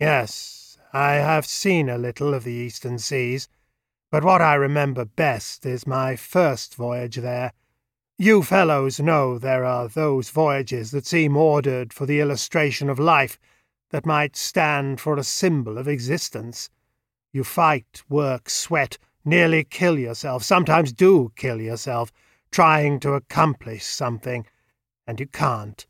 Yes, I have seen a little of the eastern seas, but what I remember best is my first voyage there. You fellows know there are those voyages that seem ordered for the illustration of life, that might stand for a symbol of existence. You fight, work, sweat, nearly kill yourself, sometimes do kill yourself, trying to accomplish something, and you can't.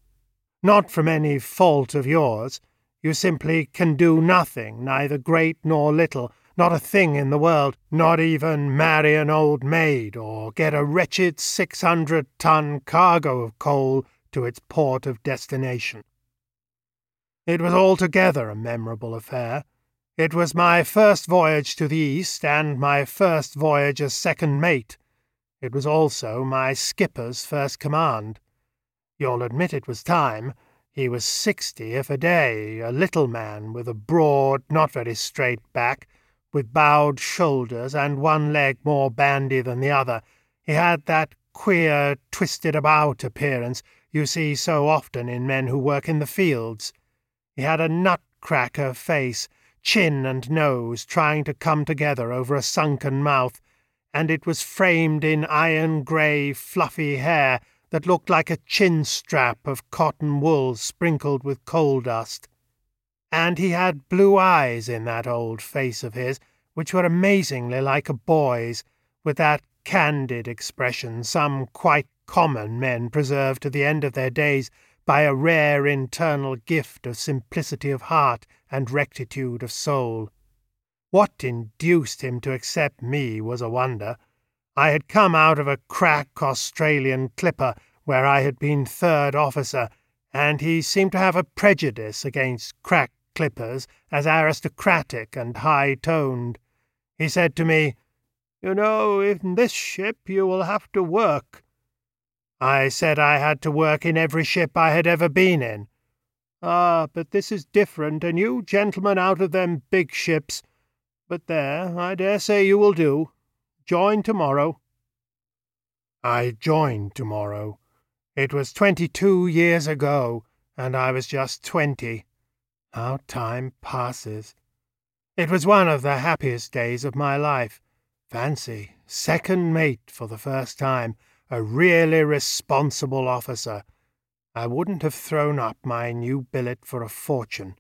Not from any fault of yours. You simply can do nothing, neither great nor little, not a thing in the world, not even marry an old maid or get a wretched six hundred ton cargo of coal to its port of destination. It was altogether a memorable affair. It was my first voyage to the East and my first voyage as second mate. It was also my skipper's first command. You'll admit it was time. He was sixty if a day, a little man with a broad, not very straight back, with bowed shoulders and one leg more bandy than the other. He had that queer, twisted about appearance you see so often in men who work in the fields. He had a nutcracker face, chin and nose trying to come together over a sunken mouth, and it was framed in iron grey, fluffy hair that looked like a chin strap of cotton wool sprinkled with coal dust. And he had blue eyes in that old face of his, which were amazingly like a boy's, with that candid expression some quite common men preserve to the end of their days by a rare internal gift of simplicity of heart and rectitude of soul. What induced him to accept me was a wonder. I had come out of a crack Australian clipper where I had been third officer, and he seemed to have a prejudice against crack clippers as aristocratic and high toned. He said to me, You know, in this ship you will have to work. I said I had to work in every ship I had ever been in. Ah, but this is different, and you gentlemen out of them big ships. But there, I dare say you will do. Join tomorrow. I joined tomorrow. It was twenty-two years ago, and I was just twenty. How time passes! It was one of the happiest days of my life. Fancy, second mate for the first time, a really responsible officer. I wouldn't have thrown up my new billet for a fortune.